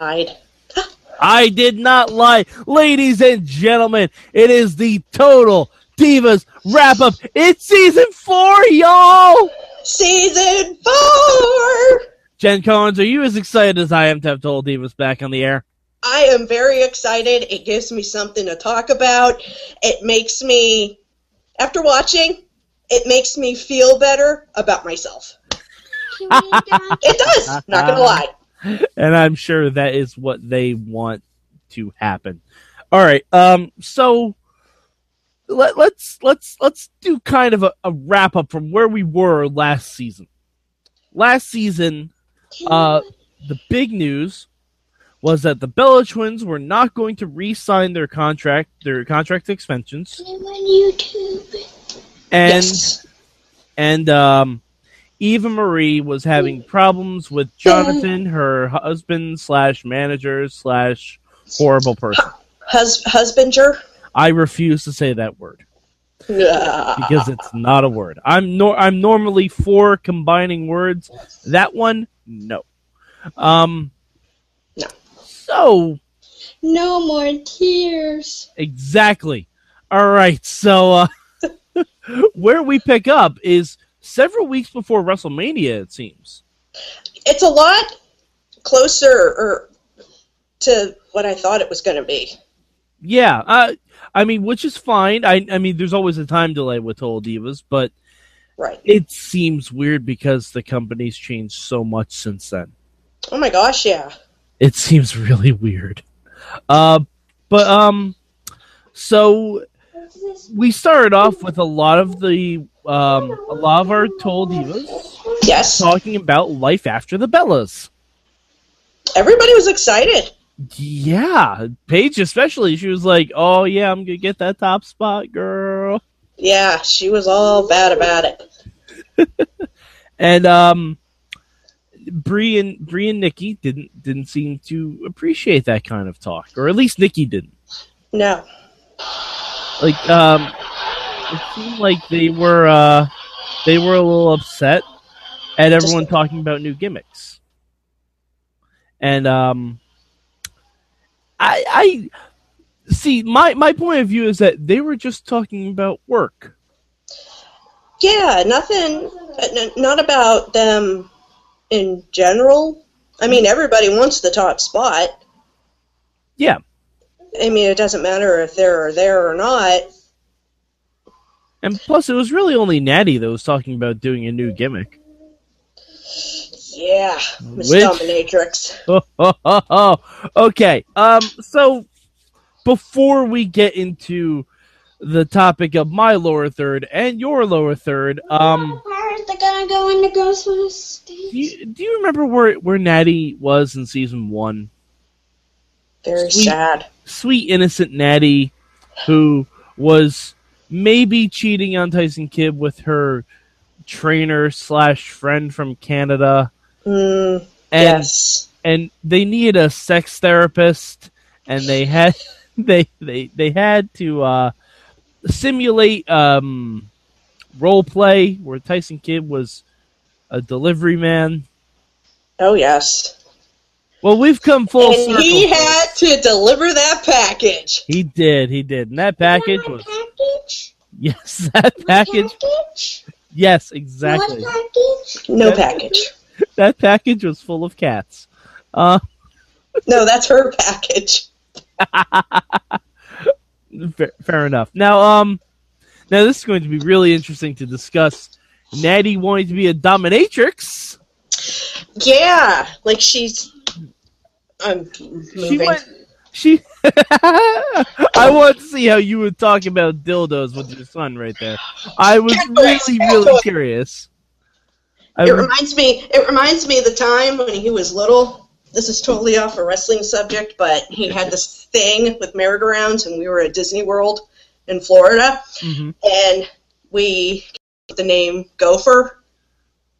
Lied. I did not lie. Ladies and gentlemen, it is the Total Divas wrap up. It's season four, y'all! Season four! Jen Collins, are you as excited as I am to have Total Divas back on the air? I am very excited. It gives me something to talk about. It makes me, after watching, it makes me feel better about myself. it does, not gonna lie. And I'm sure that is what they want to happen. All right. Um. So let, let's let's let's do kind of a, a wrap up from where we were last season. Last season, uh, the big news was that the Bella Twins were not going to re-sign their contract, their contract extensions, and yes. and um, Eva Marie was having problems with Jonathan, her husband slash manager slash horrible person. Hus- husbander? I refuse to say that word because it's not a word. I'm nor I'm normally for combining words. That one, no. Um, No. So No more tears. exactly. All right. So uh, where we pick up is several weeks before WrestleMania. It seems. it's a lot closer or, to what I thought it was going to be. Yeah, uh, I mean, which is fine. I, I mean, there's always a time delay with Total Divas, but Right. it seems weird because the company's changed so much since then. Oh my gosh, yeah. It seems really weird. Uh, but um, so we started off with a lot of the um, a lot of our Total Divas Yes. talking about life after the Bellas. Everybody was excited. Yeah, Paige especially. She was like, "Oh yeah, I'm gonna get that top spot, girl." Yeah, she was all bad about it. And um Bree and Bree and Nikki didn't didn't seem to appreciate that kind of talk, or at least Nikki didn't. No. Like um it seemed like they were uh they were a little upset at everyone talking about new gimmicks. And um I I see my my point of view is that they were just talking about work. Yeah, nothing, not about them in general. I mean, everybody wants the top spot. Yeah. I mean, it doesn't matter if they're there or not. And plus, it was really only Natty that was talking about doing a new gimmick. Yeah, Miss Which- Dominatrix. okay. Um. So, before we get into the topic of my lower third and your lower third, um, Where is they gonna go in the Ghostbusters do stage? you, do you remember where where Natty was in season one? Very Sweet. sad. Sweet innocent Natty, who was maybe cheating on Tyson Kidd with her trainer slash friend from Canada, Mm, and yes. and they needed a sex therapist and they had they they they had to uh simulate um role play where Tyson Kidd was a delivery man. Oh, yes. Well, we've come full and circle. he had to deliver that package. He did, he did. And that package was want a package? yes, that package. Package? Yes, exactly. want package? No package. That package was full of cats. Uh No, that's her package. fair, fair enough. Now, um, now this is going to be really interesting to discuss. Natty wanting to be a dominatrix. Yeah, like she's. I'm She moving. went. She. I want to see how you would talk about dildos with your son right there. I was really, really curious. I It reminds me. It reminds me of the time when he was little. This is totally off a wrestling subject, but he had this thing with merry-go-rounds, and we were at Disney World in Florida, Mhm. and we the name Gopher.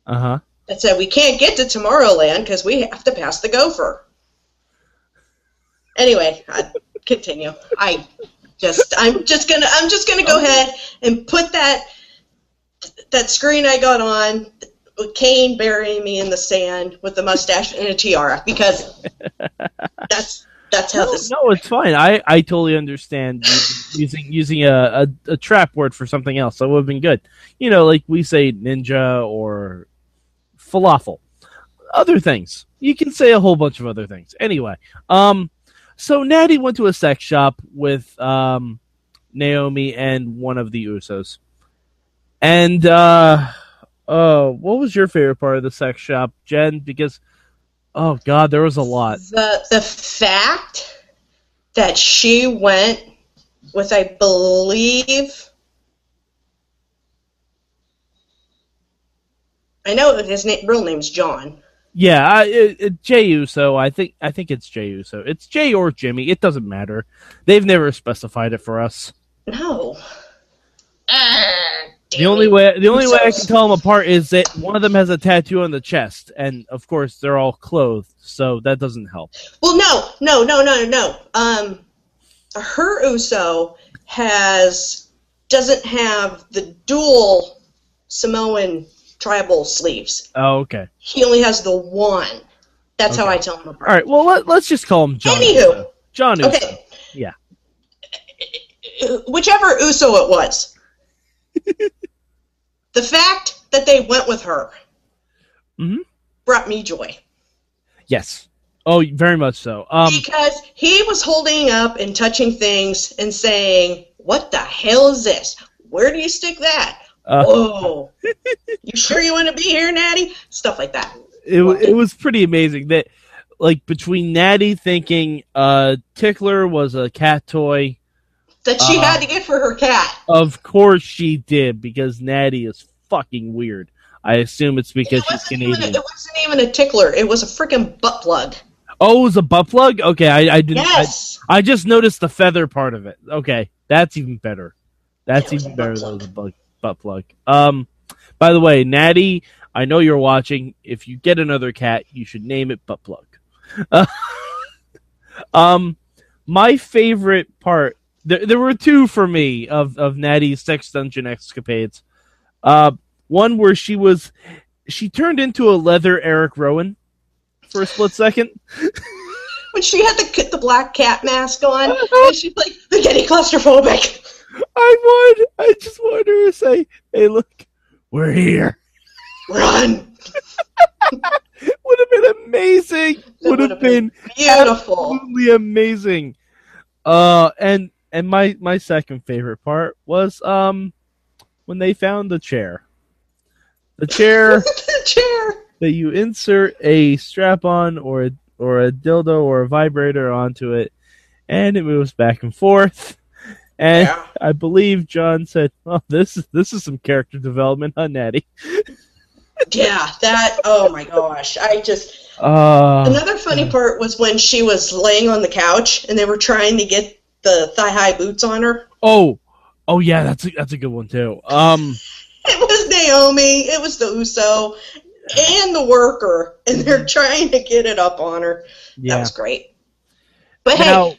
Uh-huh. That said, we can't get to Tomorrowland because we have to pass the Gopher. Anyway, I, continue. I just, I'm just gonna, I'm just gonna go ahead and put that that screen I got on Kane burying me in the sand with a mustache and a tiara because that's that's how No, this. no, it's fine. I, I totally understand using using a, a, a trap word for something else. That would have been good. You know, like we say ninja or falafel. Other things. You can say a whole bunch of other things. Anyway, um, so Natty went to a sex shop with um, Naomi and one of the Usos. And uh, uh, what was your favorite part of the sex shop, Jen? Because oh god, there was a lot. The the fact that she went with, I believe, I know that his name, real name's John. Yeah, I, it, it, Jay Uso. I think I think it's Jay Uso. It's Jay or Jimmy. It doesn't matter. They've never specified it for us. No. The only way the only way I can tell them apart is that one of them has a tattoo on the chest, and of course they're all clothed, so that doesn't help. Well, no, no, no, no, no. Um, her Uso has doesn't have the dual Samoan tribal sleeves. Oh, okay. He only has the one. That's how I tell him apart. All right. Well, let, let's just call him John. Anywho. Uso. John Uso. Okay. Yeah. Whichever Uso it was. the fact that they went with her mm-hmm. brought me joy. Yes. Oh, very much so. Um. because he was holding up and touching things and saying, What the hell is this? Where do you stick that? Uh, Whoa. you sure you want to be here, Natty? Stuff like that. it it was pretty amazing that like between Natty thinking uh Tickler was a cat toy. That she Uh, had to get for her cat. Of course she did because Natty is fucking weird. I assume it's because It she's wasn't, even a, Canadian. it wasn't even a tickler. It was a freaking butt plug. Oh, it was a butt plug. Okay, I, I didn't. Yes. I, just noticed the feather part of it. Okay, that's even better. That's Yeah, even better than plug. the bug, butt plug. Um, by the way, Natty, I know you're watching. If you get another cat, you should name it butt plug. Uh, um, my favorite part. There, there were two for me of of Natty's sex dungeon escapades. Uh, one where she was, she turned into a leather Eric Rowan for a split second. when she had the, the black cat mask on, and she's like, getting claustrophobic. I would. I just wanted her to say, "Hey, look, we're here." Run. Would have been amazing. Would have been been Beautiful. absolutely amazing. Uh, and and my my second favorite part was um when they found the chair, the chair the chair. that you insert a strap on or a, or a dildo or a vibrator onto it, and it moves back and forth. And Yeah. I believe John said, "Oh, this is this is some character development, huh, Natty?" Yeah, that. Oh my gosh! I just Uh, another funny part was when she was laying on the couch and they were trying to get the thigh high boots on her. oh, oh yeah, that's a, that's a good one too. Um, It was Naomi, it was the Uso, and the worker, and they're trying to get it up on her. That was great. But Now, hey,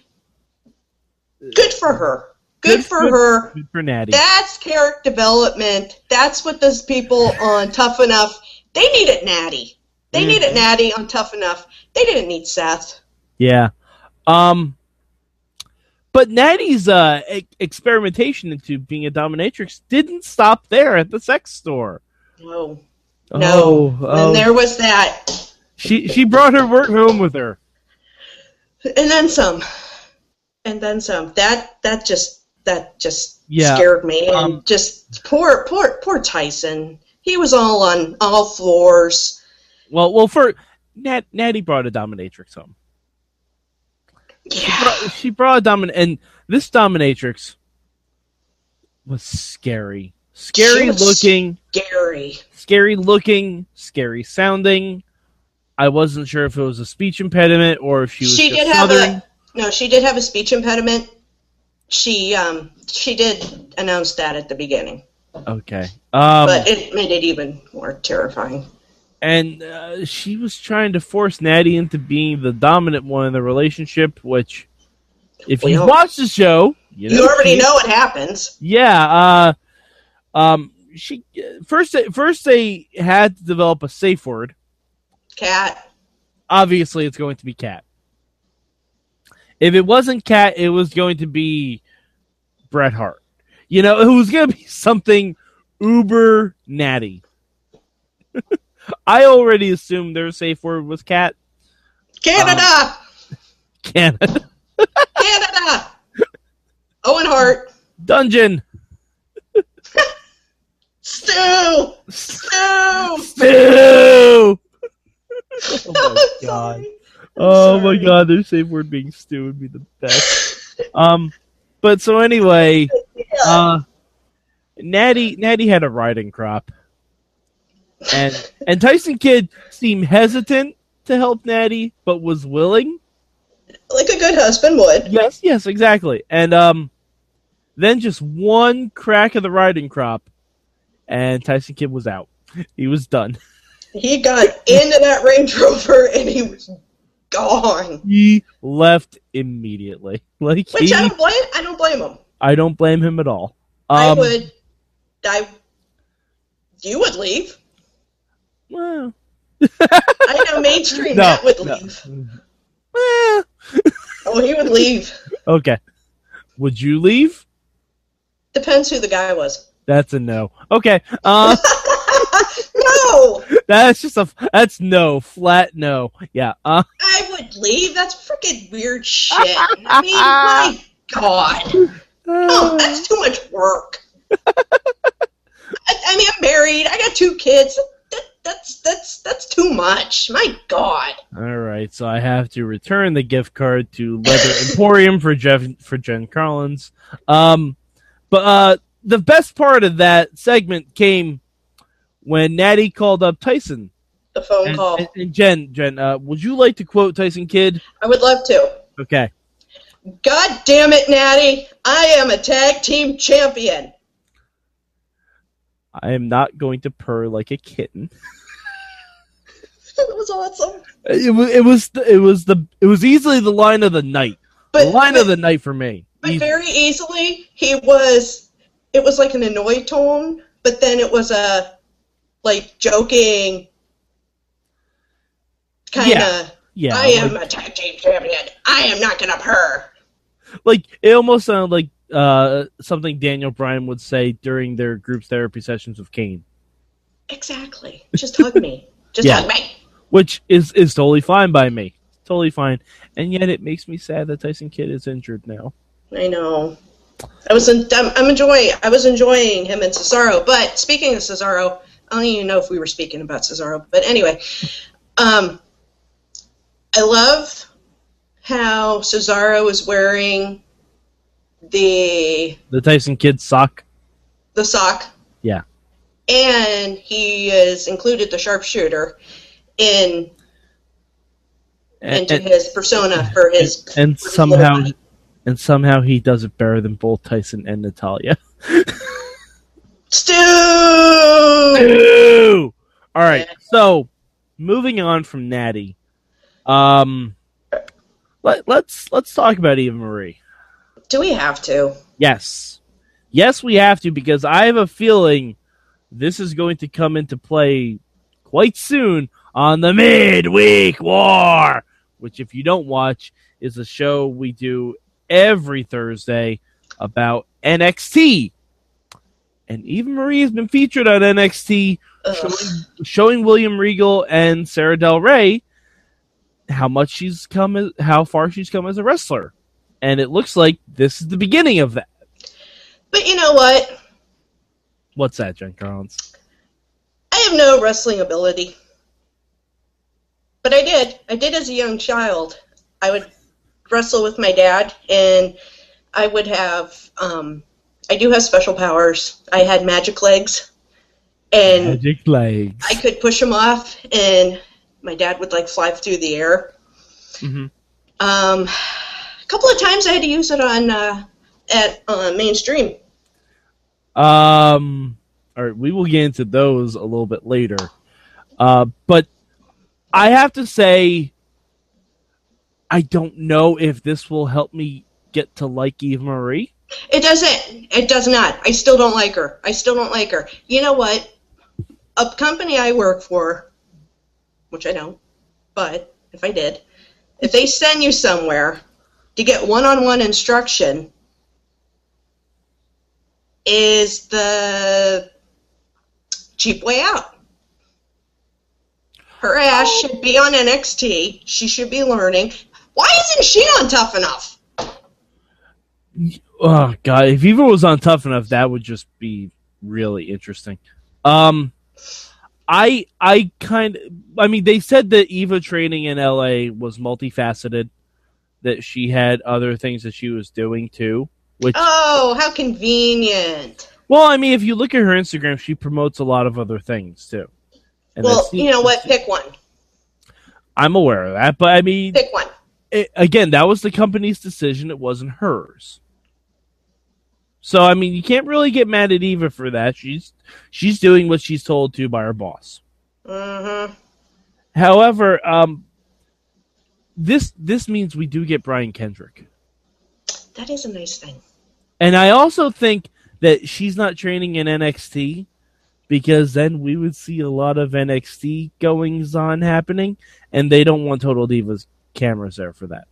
good for her. Good, Good- for good- her. good for Natty. That's character development. That's what those people on Tough Enough. They needed Natty. They Mhm. needed Natty on Tough Enough. They didn't need Seth. Yeah. Um but Natty's uh e- experimentation into being a dominatrix didn't stop there at the sex store. No. Oh, No. oh. And there was that. she she brought her work home with her. And then some. And then some. That that just that just Yeah. scared me. And Um, just poor poor poor Tyson. He was all on all floors. Well, well for Nat, Natty brought a dominatrix home. Yeah. Brought- She brought a domin and this dominatrix was scary. Scary She was looking, scary, scary looking, scary sounding. I wasn't sure if it was a speech impediment or if she was She just did have a no, she did have a speech impediment. She um she did announce that at the beginning. Okay. Um, but it made it even more terrifying. and uh, she was trying to force Natty into being the dominant one in the relationship, which, if We you all- watch the show, you, You already she- know what happens. Yeah. Uh, um, she first first they had to develop a safe word. Cat. Obviously, it's going to be cat. If it wasn't cat, it was going to be Bret Hart. You know, it was going to be something uber natty. I already assumed their safe word was cat. Canada. Canada. Canada. Owen Hart. Dungeon. Stu. Stu. Stew. Oh my god. sorry. Oh my god, their safe word being stew would be the best. um, but so anyway, uh, Natty Natty had a riding crop, and and Tyson Kidd seemed hesitant to help Natty, but was willing. Like a good husband would. Yes, yes, exactly. And um, then just one crack of the riding crop, and Tyson Kidd was out. He was done. He got into that Range Rover and he was gone. He left immediately. Like Which he, I don't blame. I don't blame him. I don't blame him at all. I Um, would. I. You would leave. well, I know mainstream No, Matt would no. leave. eh, Oh, he would leave. okay. Would you leave? Depends who the guy was. That's a no. Okay. Uh, no, that's just a that's no flat no. Yeah. Uh, I would leave. That's freaking weird shit. I mean, my God. Oh, that's too much work. I, I mean, I'm married. I got two kids. That, that's that's that's too much. My God. All right. So I have to return the gift card to Leather Emporium for Jeff for Jen Collins. Um, but uh, the best part of that segment came when Natty called up Tyson. The phone And, call. and, Jen, Jen, uh, would you like to quote Tyson Kidd? I would love to. Okay. God damn it, Natty! I am a tag team champion. I am not going to purr like a kitten. That was awesome. It was it was the, it was the it was easily the line of the night. But, the line but, of the night for me. but Easy. very easily, he was. It was like an annoyed tone, but then it was a like joking kind of. Yeah, yeah, I am like, a tag team champion. I am not gonna purr. like it almost sounded like uh, something Daniel Bryan would say during their group therapy sessions with Kane, Exactly. Just hug me. Just Yeah. hug me. which is is totally fine by me, totally fine. And yet it makes me sad that Tyson Kidd is injured now. I know. I was in, I'm, I'm enjoying. I was enjoying him and Cesaro. But speaking of Cesaro, I don't even know if we were speaking about Cesaro. But anyway, um, I love how Cesaro is wearing the The Tyson Kidd sock. the sock. Yeah. And he has included the sharpshooter in And, into and, his persona for his and for his somehow and somehow he does it better than both Tyson and Natalia. Stu. All right. Yeah. So, moving on from Natty, um, let, let's let's talk about Eva Marie. Do we have to? Yes, yes, we have to because I have a feeling this is going to come into play quite soon on the Midweek War, which, if you don't watch, is a show we do every Thursday about NXT. And Eva Marie has been featured on NXT showing, showing William Regal and Sara Del Rey how much she's come, how far she's come as a wrestler, and it looks like this is the beginning of that. But you know what? What's that, Jen Collins? I have no wrestling ability. But I did. I did as a young child. I would wrestle with my dad, and I would have. Um, I do have special powers. I had magic legs, and Magic legs. I could push them off, and my dad would like fly through the air. Mhm. Um, a couple of times I had to use it on uh, at uh, mainstream. Um, all right, we will get into those a little bit later. Uh, but I have to say, I don't know if this will help me get to like Eva Marie. It doesn't. It does not. I still don't like her. I still don't like her. You know what? A company I work for, which I don't, but if I did, if they send you somewhere to get one-on-one instruction, is the cheap way out. Her ass should be on NXT. She should be learning. Why isn't she on Tough Enough? Oh god, if Eva was on tough enough, that would just be really interesting. Um, I I kind I mean, they said that Eva training in LA was multifaceted, that she had other things that she was doing too. Which, Oh, how convenient. well, I mean, if you look at her Instagram, she promotes a lot of other things too. And well, you know what? Pick one. I'm aware of that, but I mean, Pick one. it, again, that was the company's decision. It wasn't hers. So I mean, you can't really get mad at Eva for that. She's she's doing what she's told to by her boss. hmm However, um, this this means we do get Brian Kendrick, That is a nice thing. and I also think that she's not training in NXT because then we would see a lot of NXT goings on happening, and they don't want Total Divas cameras there for that.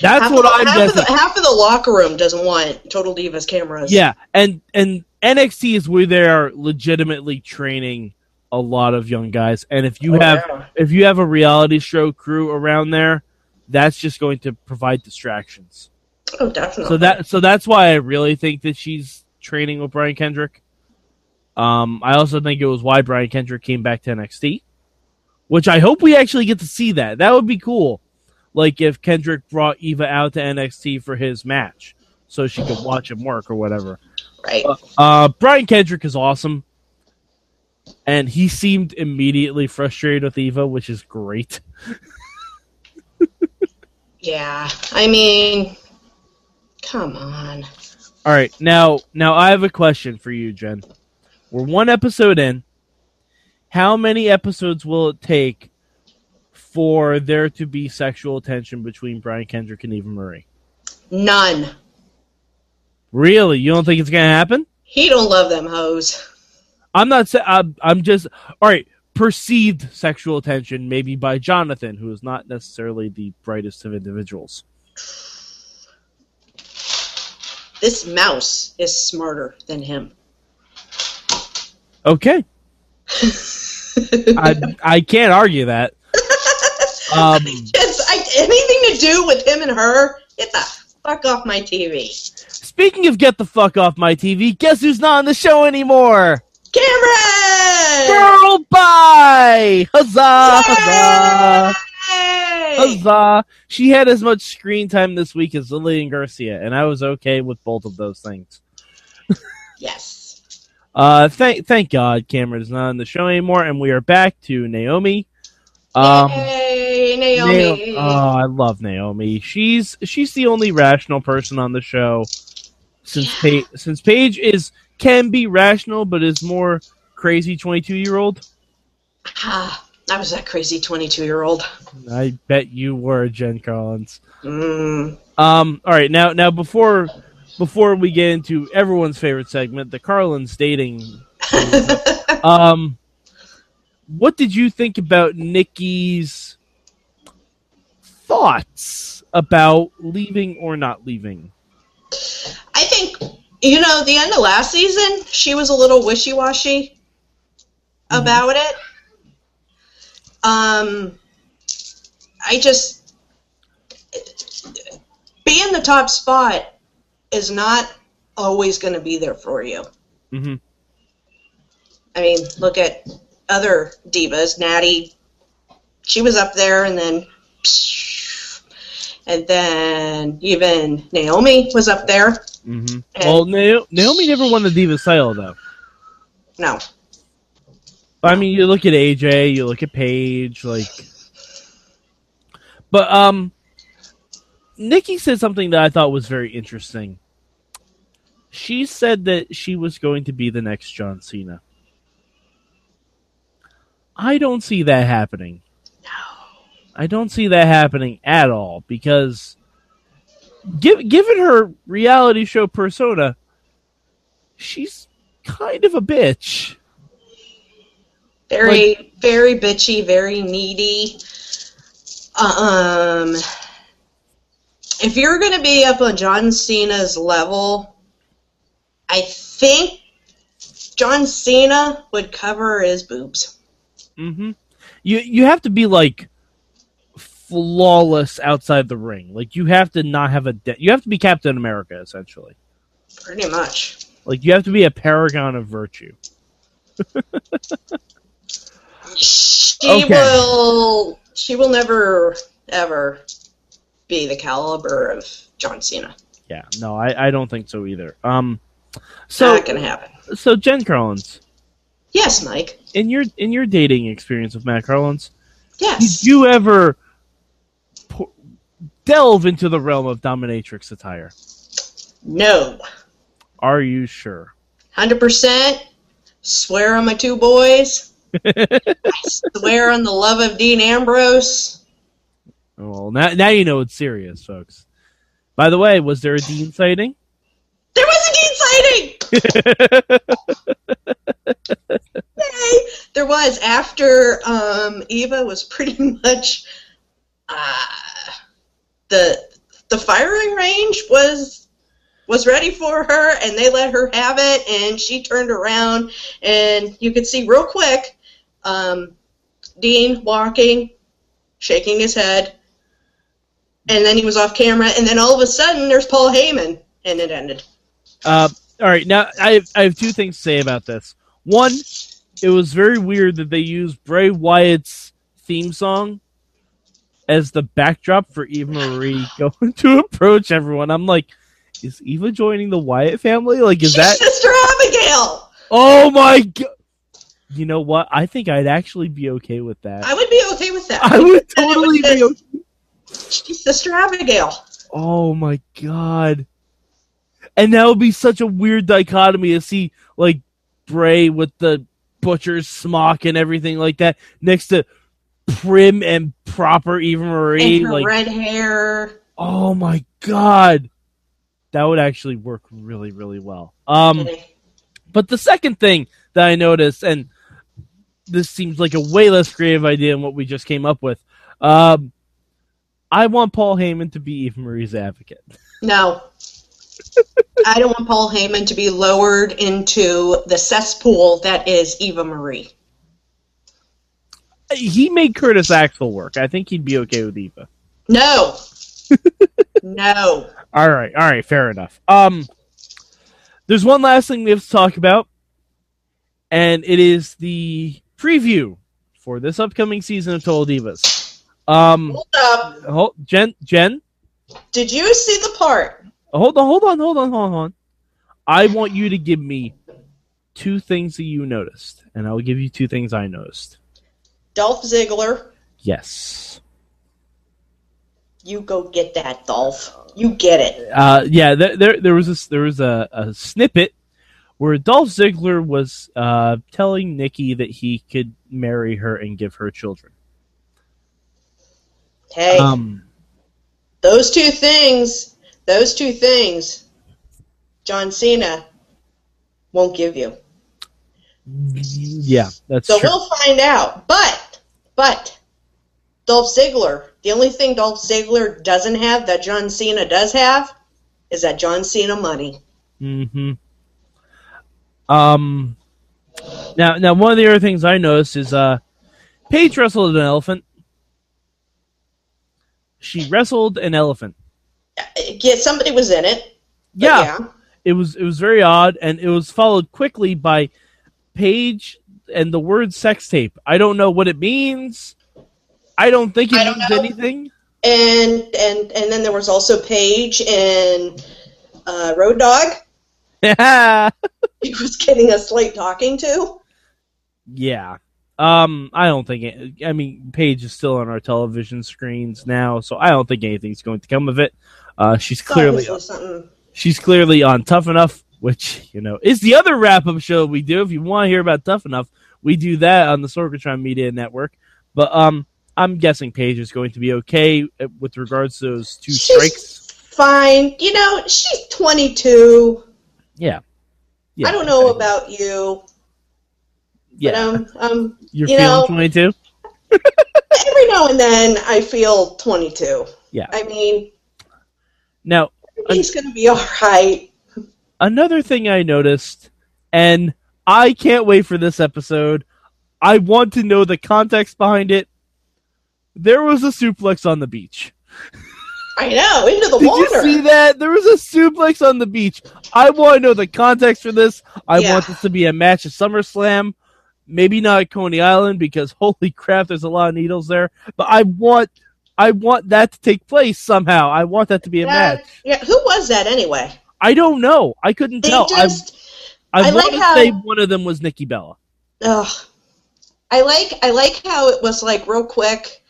That's half what I'm half guessing. Of the, half of the locker room doesn't want Total Divas cameras. Yeah, and and NXT is where they are legitimately training a lot of young guys. And if you Oh, have yeah. if you have a reality show crew around there, that's just going to provide distractions. Oh, definitely. So that so that's why I really think that she's training with Brian Kendrick. Um, I also think it was why Brian Kendrick came back to NXT, which I hope we actually get to see that. That would be cool. Like if Kendrick brought Eva out to NXT for his match, so she could watch him work or whatever. right. Uh, Brian Kendrick is awesome, and he seemed immediately frustrated with Eva, which is great. Yeah. I mean, come on. All right, now now I have a question for you, Jen. We're one episode in. How many episodes will it take for there to be sexual tension between Brian Kendrick and Eva Marie? None. Really, you don't think it's gonna happen? He don't love them hoes. I'm not saying. I'm, I'm just all right. Perceived sexual tension, maybe by Jonathan, who is not necessarily the brightest of individuals. This mouse is smarter than him. Okay, I I can't argue that. Um, Just I, anything to do with him and her, get the fuck off my TV. speaking of get the fuck off my TV, guess who's not on the show anymore? Cameron! Girl, bye! Huzzah! Huzzah! Huzzah! She had as much screen time this week as Lillian Garcia, and I was okay with both of those things. Yes. Uh, thank thank God Cameron is not on the show anymore, and we are back to Naomi. Um, Yay, Nao- Naomi. oh, I love Naomi. She's she's the only rational person on the show. Since pa- since Paige is can be rational, but is more crazy twenty two year old. Ah, I was that crazy 22 year old. I bet you were Jen Collins. Mm. Um. All right. Now, now before before we get into everyone's favorite segment, the Carlins dating. Um, what did you think about Nikki's thoughts about leaving or not leaving? I think, you know, the end of last season, she was a little wishy washy about it. Um, I just. Being the top spot is not always going to be there for you. hmm I mean, look at other divas. Natty, she was up there, and then, and then even Naomi was up there. hmm Well, Naomi, Naomi never won the Divas title though. No, I mean, you look at AJ, you look at Paige, like. But um, Nikki said something that I thought was very interesting. She said that she was going to be the next John Cena. I don't see that happening. I don't see that happening at all because give, given her reality show persona, she's kind of a bitch. Very, very bitchy, very needy. Um, if you're going to be up on John Cena's level, I think John Cena would cover his boobs. Mm-hmm. You you have to be like flawless outside the ring. Like you have to not have a de- you have to be Captain America essentially. Pretty much. Like you have to be a paragon of virtue. She Okay. will. She will never, ever be the caliber of John Cena. Yeah, no, I, I don't think so either. Um, so Not gonna happen. so Jen Carlins, Yes, Mike. in your in your dating experience with Matt Carlins, Yes. did you ever delve into the realm of dominatrix attire? No. Are you sure? Hundred percent. Swear on my two boys. I swear on the love of Dean Ambrose. Well, now now you know it's serious, folks. By the way, was there a Dean sighting? There was a Dean sighting. Yay! There was after um, Eva was pretty much uh, the the firing range was was ready for her, and they let her have it, and she turned around, and you could see real quick um, Dean walking, shaking his head, and then he was off camera, and then all of a sudden there's Paul Heyman, and it ended. Uh, all right, now I have, I have two things to say about this. One, it was very weird that they used Bray Wyatt's theme song as the backdrop for Eva Marie going to approach everyone. I'm like, is Eva joining the Wyatt family? Like, is She's that? Sister Abigail. Oh my god! You know what? I think I'd actually be okay with that. I would be okay with that. I would totally be. Okay. She's Sister Abigail. Oh my god! And that would be such a weird dichotomy to see, like Bray with the butcher's smock and everything like that, next to prim and proper Eva Marie. And Like, red hair. oh my god, that would actually work really, really well. Um, but the second thing that I noticed, and this seems like a way less creative idea than what we just came up with. Um, I want Paul Heyman to be Eva Marie's advocate. No. I don't want Paul Heyman to be lowered into the cesspool that is Eva Marie. He made Curtis Axel work. I think he'd be okay with Eva. No. no. All right, all right, fair enough. Um, there's one last thing we have to talk about, and it is the preview for this upcoming season of Total Divas. Um, Hold up. hold, Jen, Jen, Did you see the part? hold on, hold on, hold on, hold on. I want you to give me two things that you noticed, and I'll give you two things I noticed. Dolph Ziggler. Yes. You go get that, Dolph. You get it. Uh, yeah, there, there, there was a, there was a, a snippet where Dolph Ziggler was uh, telling Nikki that he could marry her and give her children. Hey, Um, those two things, those two things, John Cena won't give you. yeah, that's So true. we'll find out. But, but, Dolph Ziggler, the only thing Dolph Ziggler doesn't have that John Cena does have is that John Cena money. Mm-hmm. Um, now, now one of the other things I noticed is uh, Paige wrestled an elephant. She wrestled an elephant. Yeah, somebody was in it. but Yeah, it was it was very odd, and it was followed quickly by Paige and the word sex tape. I don't know what it means. I don't think it I means anything. And and and then there was also Paige and uh, Road Dog. yeah. He was getting a slight talking to. Yeah. Um, I don't think it, I mean Paige is still on our television screens now, so I don't think anything's going to come of it. Uh, she's clearly she's clearly on Tough Enough, which you know is the other wrap up show we do. If you want to hear about Tough Enough, we do that on the Sorgatron Media Network. But um, I'm guessing Paige is going to be okay uh, with regards to those two She's strikes. fine. You know, she's 22. Yeah. yeah I don't know exactly. about you, yeah. but um, um, You're you feeling 22. every now and then I feel 22. Yeah. I mean, Now, he's going to be all right. Another thing I noticed, and I can't wait for this episode. I want to know the context behind it. There was a suplex on the beach. I know, into the Did water. you see that? There was a suplex on the beach. I want to know the context for this. I Yeah. want this to be a match at SummerSlam. Maybe not at Coney Island because holy crap, there's a lot of needles there. But I want, I want that to take place somehow. I want that to be a Yeah, match. yeah, who was that anyway? I don't know. I couldn't They tell. just, I, I I like how- say one of them was Nikki Bella. ugh. I like, I like how it was like real quick.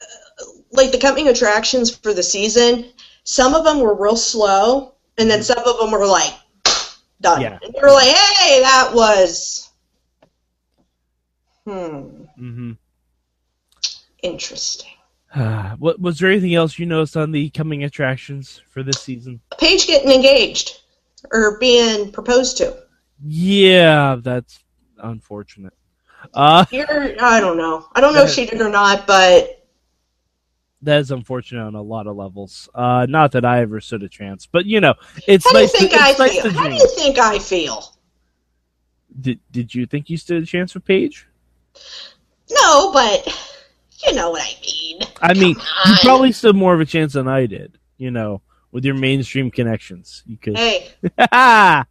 uh, Like the coming attractions for the season, some of them were real slow, and then some of them were like done. Yeah. And you were like, "Hey, that was hmm hmm interesting." what was there anything else you noticed on the coming attractions for this season? Paige getting engaged or being proposed to. Yeah, that's unfortunate. Uh, You're, I don't know. I don't know if she did or not, but that is unfortunate on a lot of levels. Uh, not that I ever stood a chance, but you know, it's how do you nice. To, think I feel? to How do you think I feel? Did Did you think you stood a chance with Paige? No, but you know what I mean. I mean, Come you on. probably stood more of a chance than I did. You know, with your mainstream connections, you could. Hey,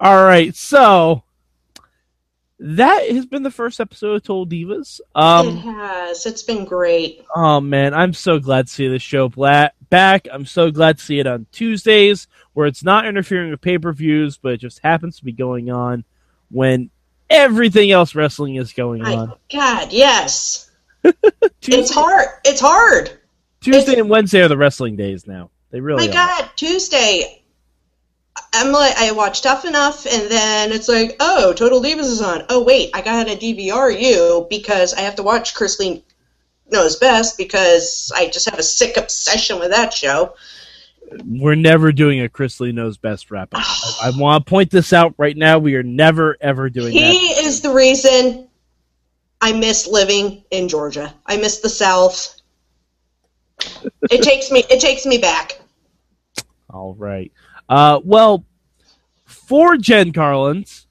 All right, so that has been the first episode of Total Divas. it Um, has. It's been great. oh man, I'm so glad to see the show back. I'm so glad to see it on Tuesdays, where it's not interfering with pay per views, but it just happens to be going on when everything else wrestling is going My on. God, yes. It's hard. It's hard. Tuesday and Wednesday are the wrestling days now. They really My are. God, Tuesday. I'm like, I watch Tough Enough, and then it's like, oh, Total Divas is on. Oh, wait, I got to DVR you because I have to watch Chrisley Knows Best because I just have a sick obsession with that show. We're never doing a Chrisley knows best wrap up. I, I want to point this out right now. We are never ever doing He that. is the reason I miss living in Georgia. I miss the South. it takes me. It takes me back. All right. Uh, well, for Jen Carlins,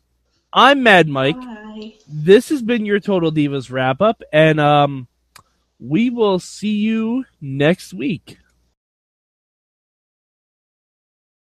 I'm Mad Mike. Bye. This has been your Total Divas wrap up, and um, we will see you next week.